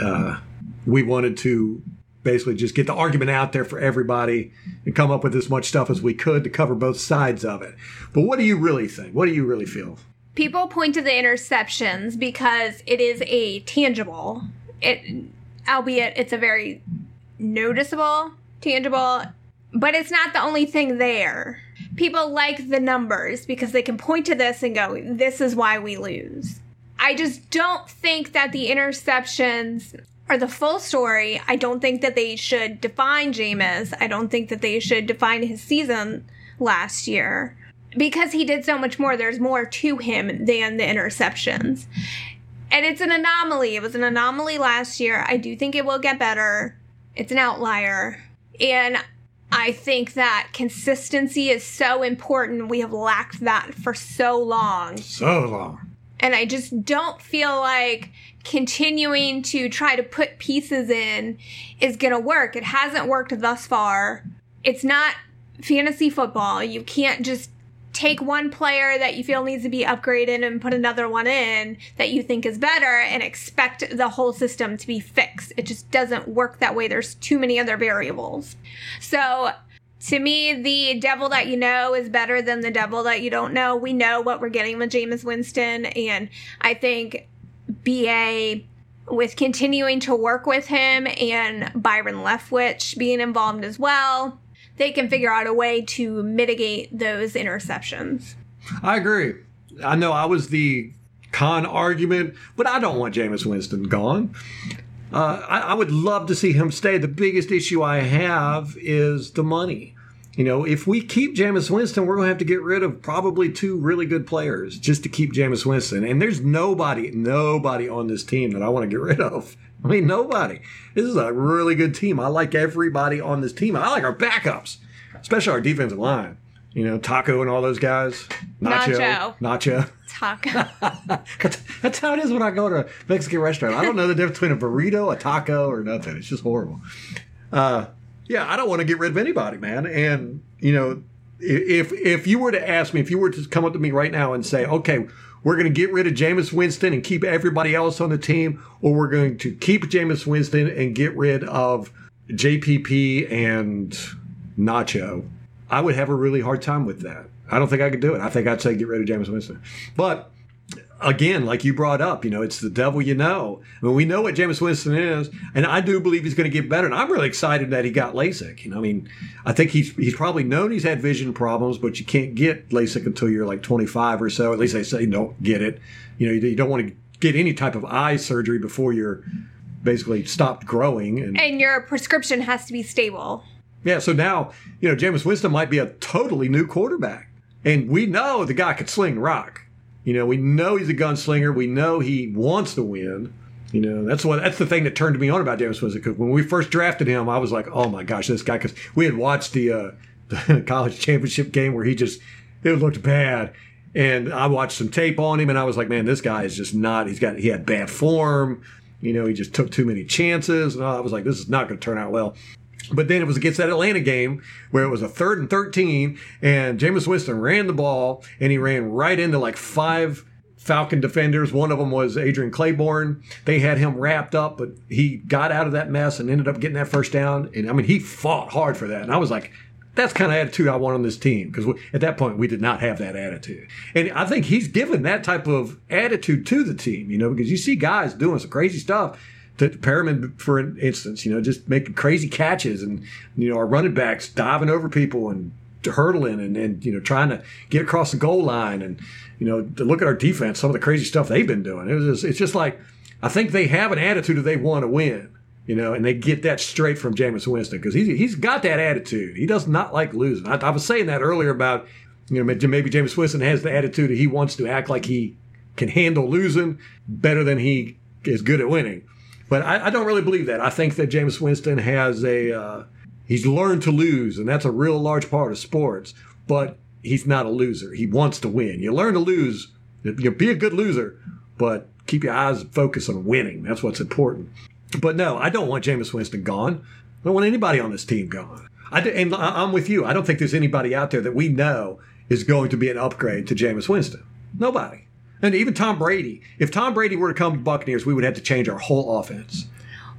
uh, we wanted to basically just get the argument out there for everybody and come up with as much stuff as we could to cover both sides of it. But what do you really think? What do you really feel? People point to the interceptions because it is a tangible. It, albeit it's a very noticeable, tangible, but it's not the only thing there. People like the numbers because they can point to this and go, "This is why we lose." I just don't think that the interceptions are the full story. I don't think that they should define Jameis. I don't think that they should define his season last year because he did so much more. There's more to him than the interceptions. And it's an anomaly. It was an anomaly last year. I do think it will get better. It's an outlier. And I think that consistency is so important. We have lacked that for so long. So long. And I just don't feel like continuing to try to put pieces in is going to work. It hasn't worked thus far. It's not fantasy football. You can't just take one player that you feel needs to be upgraded and put another one in that you think is better and expect the whole system to be fixed. It just doesn't work that way. There's too many other variables. So to me, the devil that you know is better than the devil that you don't know. We know what we're getting with Jameis Winston, and I think BA with continuing to work with him and Byron Leftwich being involved as well, they can figure out a way to mitigate those interceptions. I agree. I know I was the con argument, but I don't want Jameis Winston gone. Uh, I, I would love to see him stay. The biggest issue I have is the money. You know, if we keep Jameis Winston, we're going to have to get rid of probably two really good players just to keep Jameis Winston. And there's nobody, nobody on this team that I want to get rid of. I mean, nobody. This is a really good team. I like everybody on this team. I like our backups, especially our defensive line. You know, Taco and all those guys. Nacho. Nacho. Taco. That's, that's how it is when I go to a Mexican restaurant. I don't know the difference between a burrito, a taco, or nothing. It's just horrible. Uh, yeah, I don't want to get rid of anybody, man. And, you know, if if you were to ask me, if you were to come up to me right now and say, okay, we're going to get rid of Jameis Winston and keep everybody else on the team, or we're going to keep Jameis Winston and get rid of JPP and Nacho, I would have a really hard time with that. I don't think I could do it. I think I'd say get rid of Jameis Winston. But again, like you brought up, you know, it's the devil you know. I mean, we know what Jameis Winston is, and I do believe he's going to get better. And I'm really excited that he got LASIK. You know, I mean, I think he's he's probably known he's had vision problems, but you can't get LASIK until you're like 25 or so. At least they say don't get it. You know, you, you don't want to get any type of eye surgery before you're basically stopped growing. And, And your prescription has to be stable. yeah, so now, you know, Jameis Winston might be a totally new quarterback. And we know the guy could sling rock. You know, we know he's a gunslinger. We know he wants to win. You know, that's what that's the thing that turned me on about Jameis Winston. Because when we first drafted him, I was like, oh my gosh, this guy. Because we had watched the, uh, the college championship game where he just it looked bad, and I watched some tape on him, and I was like, man, this guy is just not. He's got he had bad form. You know, he just took too many chances, and I was like, this is not going to turn out well. But then it was against that Atlanta game where it was a third and 13, and Jameis Winston ran the ball, and he ran right into like five Falcon defenders. One of them was Adrian Clayborn. They had him wrapped up, but he got out of that mess and ended up getting that first down. And I mean, he fought hard for that. And I was like, that's kind of attitude I want on this team because at that point we did not have that attitude. And I think he's given that type of attitude to the team, you know, because you see guys doing some crazy stuff. To Perriman, for instance, you know, just making crazy catches and, you know, our running backs diving over people and hurdling and, and, you know, trying to get across the goal line. And, you know, to look at our defense, some of the crazy stuff they've been doing. It was just, it's just like, I think they have an attitude that they want to win you know, and they get that straight from Jameis Winston because he's he's got that attitude. He does not like losing. I, I was saying that earlier about you know maybe Jameis Winston has the attitude that he wants to act like he can handle losing better than he is good at winning. But I, I don't really believe that. I think that Jameis Winston has a uh, he's learned to lose, and that's a real large part of sports. But he's not a loser. He wants to win. You learn to lose. You be a good loser, but keep your eyes focused on winning. That's what's important. But no, I don't want Jameis Winston gone. I don't want anybody on this team gone. I and I'm with you. I don't think there's anybody out there that we know is going to be an upgrade to Jameis Winston. Nobody. And even Tom Brady. If Tom Brady were to come to Buccaneers, we would have to change our whole offense.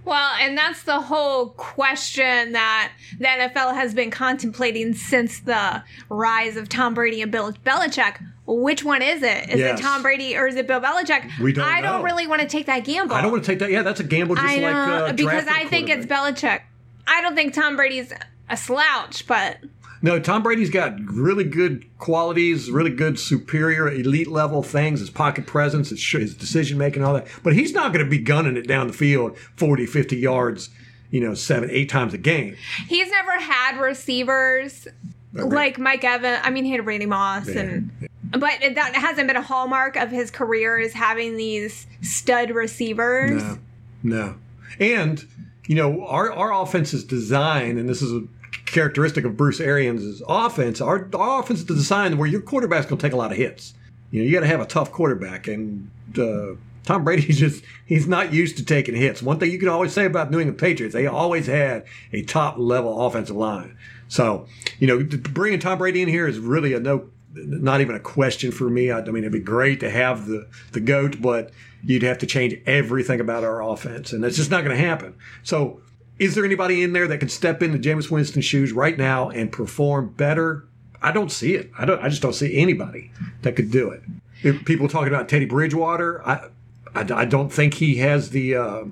Well, and that's the whole question that the NFL has been contemplating since the rise of Tom Brady and Bill Belichick. Which one is it? Is Yes. it Tom Brady or is it Bill Belichick? We don't I don't really want to take that gamble. I don't want to take that. Yeah, that's a gamble just I like know, uh, because I think it's. Belichick. I don't think Tom Brady's a slouch, but No, Tom Brady's got really good qualities, really good superior elite level things, his pocket presence, his, his decision making, all that. But he's not going to be gunning it down the field 40, 50 yards, you know, seven, eight times a game. he's never had receivers like Mike Evans. I mean, he had Randy Moss, and but that hasn't been a hallmark of his career is having these stud receivers. No, no. And, you know, our, our offense is designed, and this is a characteristic of Bruce Arians' offense. Our, our offense is designed where your quarterback's going to take a lot of hits. You know, you got to have a tough quarterback. And uh, Tom Brady's just, he's not used to taking hits. One thing you can always say about New England Patriots, they always had a top level offensive line. So, you know, bringing Tom Brady in here is really a no, not even a question for me. I, I mean, it'd be great to have the, the GOAT, but you'd have to change everything about our offense. And that's just not going to happen. So, is there anybody in there that can step into Jameis Winston's shoes right now and perform better? I don't see it. I don't. I just don't see anybody that could do it. If people talking about Teddy Bridgewater, I, I, I don't think he has the uh,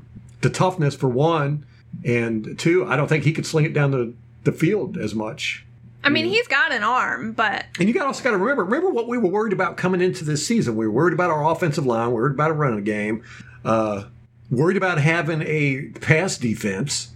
the toughness for one, and two, I don't think he could sling it down the, the field as much. I mean, he's got an arm, but And you got also got to remember, remember what we were worried about coming into this season. We were worried about our offensive line, We were worried about a running game, uh, worried about having a pass defense.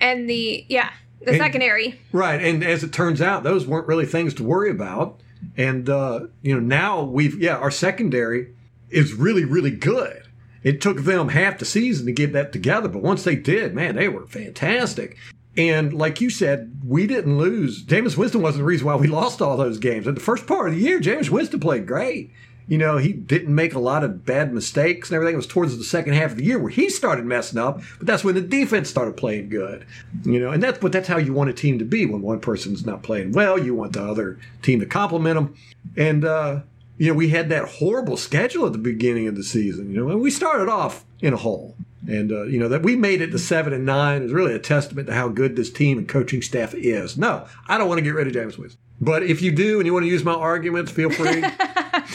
and the yeah, the And- secondary. Right, and as it turns out, those weren't really things to worry about. And uh, you know, now we've yeah, our secondary is really really good. It took them half the season to get that together, but once they did, man, they were fantastic. And like you said, we didn't lose. Jameis Winston wasn't the reason why we lost all those games. In the first part of the year, James Winston played great. You know, he didn't make a lot of bad mistakes and everything. It was towards the second half of the year where he started messing up, but that's when the defense started playing good. You know, and that's but that's how you want a team to be when one person's not playing well. You want the other team to compliment them. And uh, you know, we had that horrible schedule at the beginning of the season, you know, and we started off in a hole. And uh, you know that we made it to seven and nine is really a testament to how good this team and coaching staff is. No, I don't want to get rid of James Winston, but if you do and you want to use my arguments, feel free.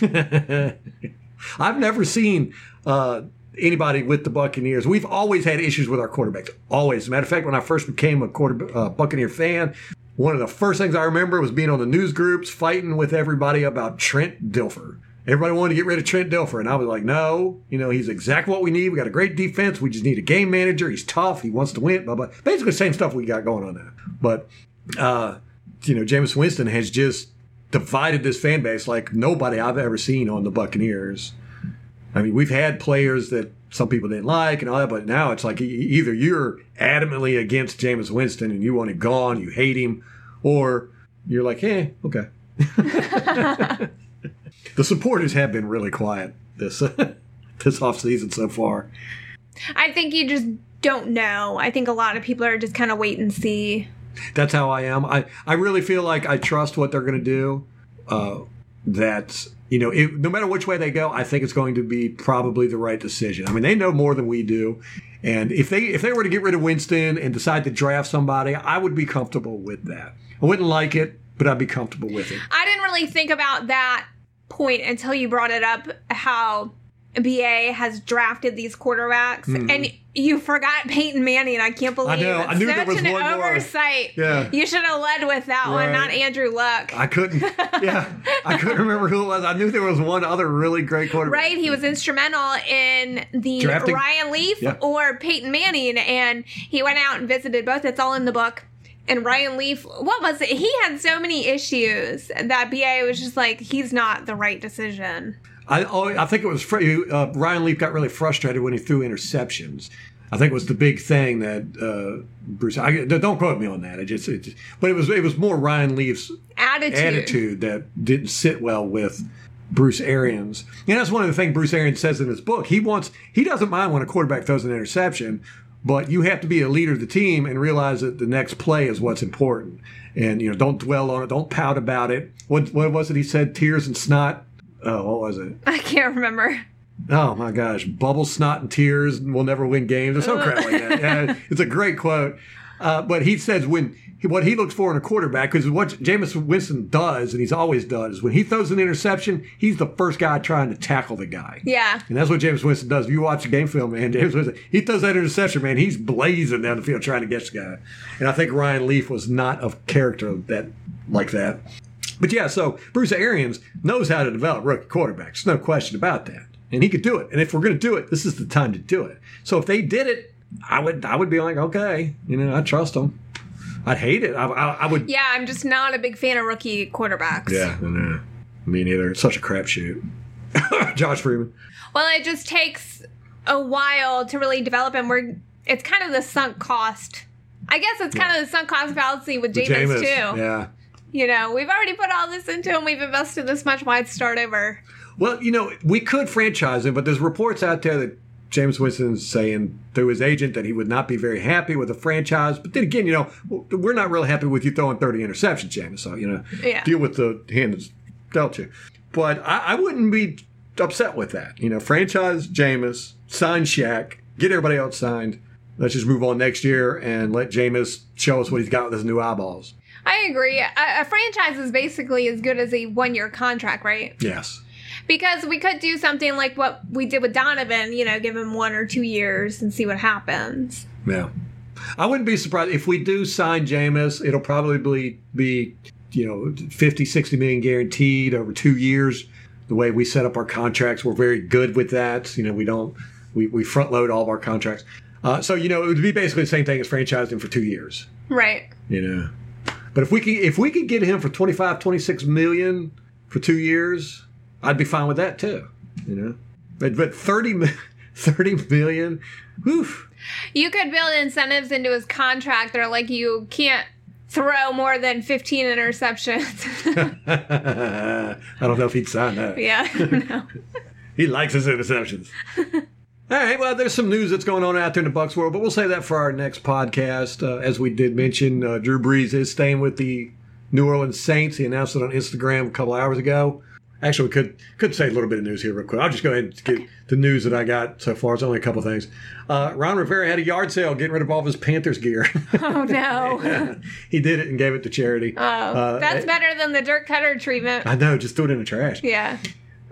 I've never seen uh, anybody with the Buccaneers. We've always had issues with our quarterbacks. Always. Matter of fact, when I first became a quarter uh, Buccaneer fan, one of the first things I remember was being on the news groups fighting with everybody about Trent Dilfer. Everybody wanted to get rid of Trent Dilfer, and I was like, no, you know, he's exactly what we need. We got a great defense. We just need a game manager. He's tough. He wants to win. Blah blah. Basically, the same stuff we got going on now. But uh, you know, Jameis Winston has just divided this fan base like nobody I've ever seen on the Buccaneers. I mean, we've had players that some people didn't like and all that, but now it's like either you're adamantly against Jameis Winston and you want him gone, you hate him, or you're like, hey, okay. the supporters have been really quiet this this off season so far. I think you just don't know. I think a lot of people are just kind of wait and see. That's how I am. I, I really feel like I trust what they're going to do. Uh, that you know, it, no matter which way they go, I think it's going to be probably the right decision. I mean, they know more than we do, and if they if they were to get rid of Winston and decide to draft somebody, I would be comfortable with that. I wouldn't like it, but I'd be comfortable with it. I didn't really think about that point until you brought it up. How BA has drafted these quarterbacks, and you forgot Peyton Manning. I can't believe Mm-hmm. know. I knew there Such was an one more. oversight. Yeah. You should have led with that one, not Andrew Luck. I couldn't. Yeah, I couldn't remember who it was. I knew there was one other really great quarterback. Right, he was instrumental in the Drafting? Ryan Leaf Yeah. or Peyton Manning, and he went out and visited both. It's all in the book. And Ryan Leaf, what was it? He had so many issues that BA was just like, he's not the right decision. I oh, I think it was uh, Ryan Leaf got really frustrated when he threw interceptions. I think it was the big thing that uh, Bruce. I, don't quote me on that. I just, it just, but it was it was more Ryan Leaf's Attitude. attitude that didn't sit well with Bruce Arians. And that's one of the things Bruce Arians says in his book. He wants he doesn't mind when a quarterback throws an interception, but you have to be a leader of the team and realize that the next play is what's important. And you know, don't dwell on it, don't pout about it. What what was it he said? Tears and snot. Oh, what was it? I can't remember. Oh my gosh, bubble, snot, and tears will never win games or some crap like that. Yeah, it's a great quote. Uh, but he says when what he looks for in a quarterback, because what Jameis Winston does, and he's always done, is when he throws an interception, he's the first guy trying to tackle the guy. Yeah. And that's what James Winston does. If you watch the game film, man, James Winston, he throws that interception, man, he's blazing down the field trying to get the guy. And I think Ryan Leaf was not a character that like that. But yeah, so Bruce Arians knows how to develop rookie quarterbacks. There's no question about that. And he could do it. And if we're going to do it, this is the time to do it. So if they did it, I would I would be like, okay, you know, I trust them. I'd hate it. I, I, I would. Yeah, I'm just not a big fan of rookie quarterbacks. Yeah, no, me neither. It's such a crapshoot. Josh Freeman. Well, it just takes a while to really develop him. We're it's kind of the sunk cost. I guess it's kind of the sunk cost fallacy with Jameis, Jameis, too. Yeah. You know, we've already put all this into him. We've invested this much. Why'd start over? Well, you know, we could franchise him, but there's reports out there that James Winston's saying through his agent that he would not be very happy with the franchise. But then again, you know, we're not really happy with you throwing 30 interceptions, James. So, you know, Yeah. deal with the hand that's dealt you. But I, I wouldn't be upset with that. You know, franchise Jameis, sign Shaq, get everybody else signed. Let's just move on next year and let Jameis show us what he's got with his new eyeballs. I agree. A, a franchise is basically as good as a one year contract, right? Yes. Because we could do something like what we did with Donovan, you know, give him one or two years and see what happens. Yeah. I wouldn't be surprised if we do sign Jameis, it'll probably be, you know, 50, 60 million guaranteed over two years. The way we set up our contracts, we're very good with that. You know, we don't, we, we front load all of our contracts. Uh, so, you know, it would be basically the same thing as franchising for two years, Right. you know. But if we could, if we could get him for 25, 26 million for two years, I'd be fine with that too, you know. But, but 30, 30 million, whew. You could build incentives into his contract that are like you can't throw more than 15 interceptions. I don't know if he'd sign that. yeah, I. He likes his interceptions. All right, well, there's some news that's going on out there in the Bucs world, but we'll say that for our next podcast. Uh, as we did mention, uh, Drew Brees is staying with the New Orleans Saints. He announced it on Instagram a couple hours ago. Actually, we could could say a little bit of news here real quick. I'll just go ahead and get the news that I got so far. It's only a couple things. Uh, Ron Rivera had a yard sale getting rid of all of his Panthers gear. Oh, no. he did it and gave it to charity. Oh, Uh, that's better than the dirt cutter treatment. I know, just threw it in the trash. Yeah.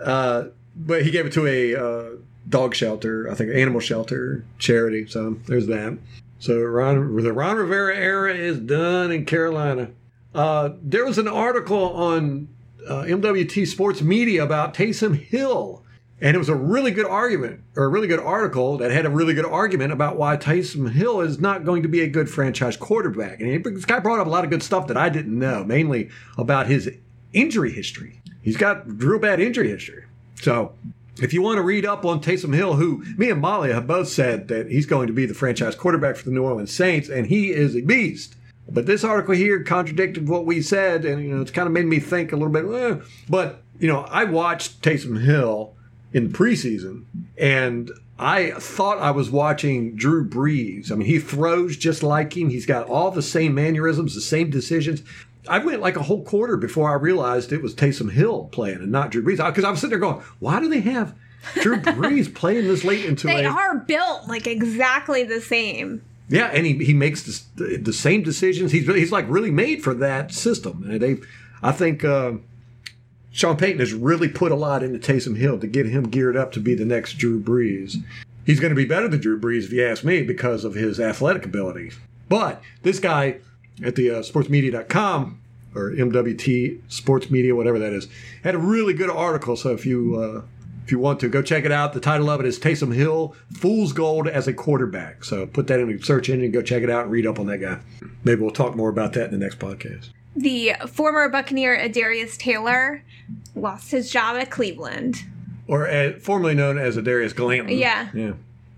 Uh, but he gave it to a uh, dog shelter, I think, animal shelter charity. So there's that. So Ron, the Ron Rivera era is done in Carolina. Uh, there was an article on uh, MWT Sports Media about Taysom Hill, and it was a really good argument or a really good article that had a really good argument about why Taysom Hill is not going to be a good franchise quarterback. And he, this guy brought up a lot of good stuff that I didn't know, mainly about his injury history. He's got real bad injury history. So if you want to read up on Taysom Hill, who me and Molly have both said that he's going to be the franchise quarterback for the New Orleans Saints, and he is a beast. But this article here contradicted what we said, and you know it's kind of made me think a little bit. Eh. But you know, I watched Taysom Hill in the preseason, and I thought I was watching Drew Brees. I mean, he throws just like him. He's got all the same mannerisms, the same decisions. I went like a whole quarter before I realized it was Taysom Hill playing and not Drew Brees. Because I was sitting there going, why do they have Drew Brees playing this late into They a are built like exactly the same. yeah, and he, he makes the, the same decisions. He's he's like really made for that system. And they, I think uh, Sean Payton has really put a lot into Taysom Hill to get him geared up to be the next Drew Brees. He's going to be better than Drew Brees, if you ask me, because of his athletic ability. But this guy at the uh, sportsmedia.com or MWT Sports Media, whatever that is, had a really good article. So if you uh, if you want to go check it out, the title of it is Taysom Hill Fool's Gold as a Quarterback. So put that in the search engine, go check it out, and read up on that guy. Maybe we'll talk more about that in the next podcast. The former Buccaneer Adarius Taylor lost his job at Cleveland. Or uh, formerly known as Adarius Glanton. Yeah. Yeah.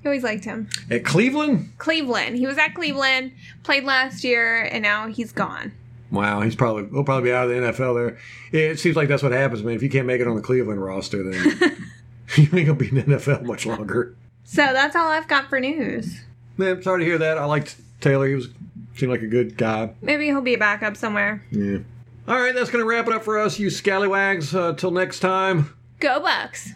He always liked him. At Cleveland? Cleveland. He was at Cleveland, played last year, and now he's gone. Wow, he's probably he'll probably be out of the NFL there. It seems like that's what happens, man. If you can't make it on the Cleveland roster, then you ain't gonna be in the NFL much longer. So that's all I've got for news. Man, sorry to hear that. I liked Taylor. He was seemed like a good guy. Maybe he'll be a backup somewhere. Yeah. All right, that's gonna wrap it up for us, you scallywags. Uh, till next time. Go Bucs!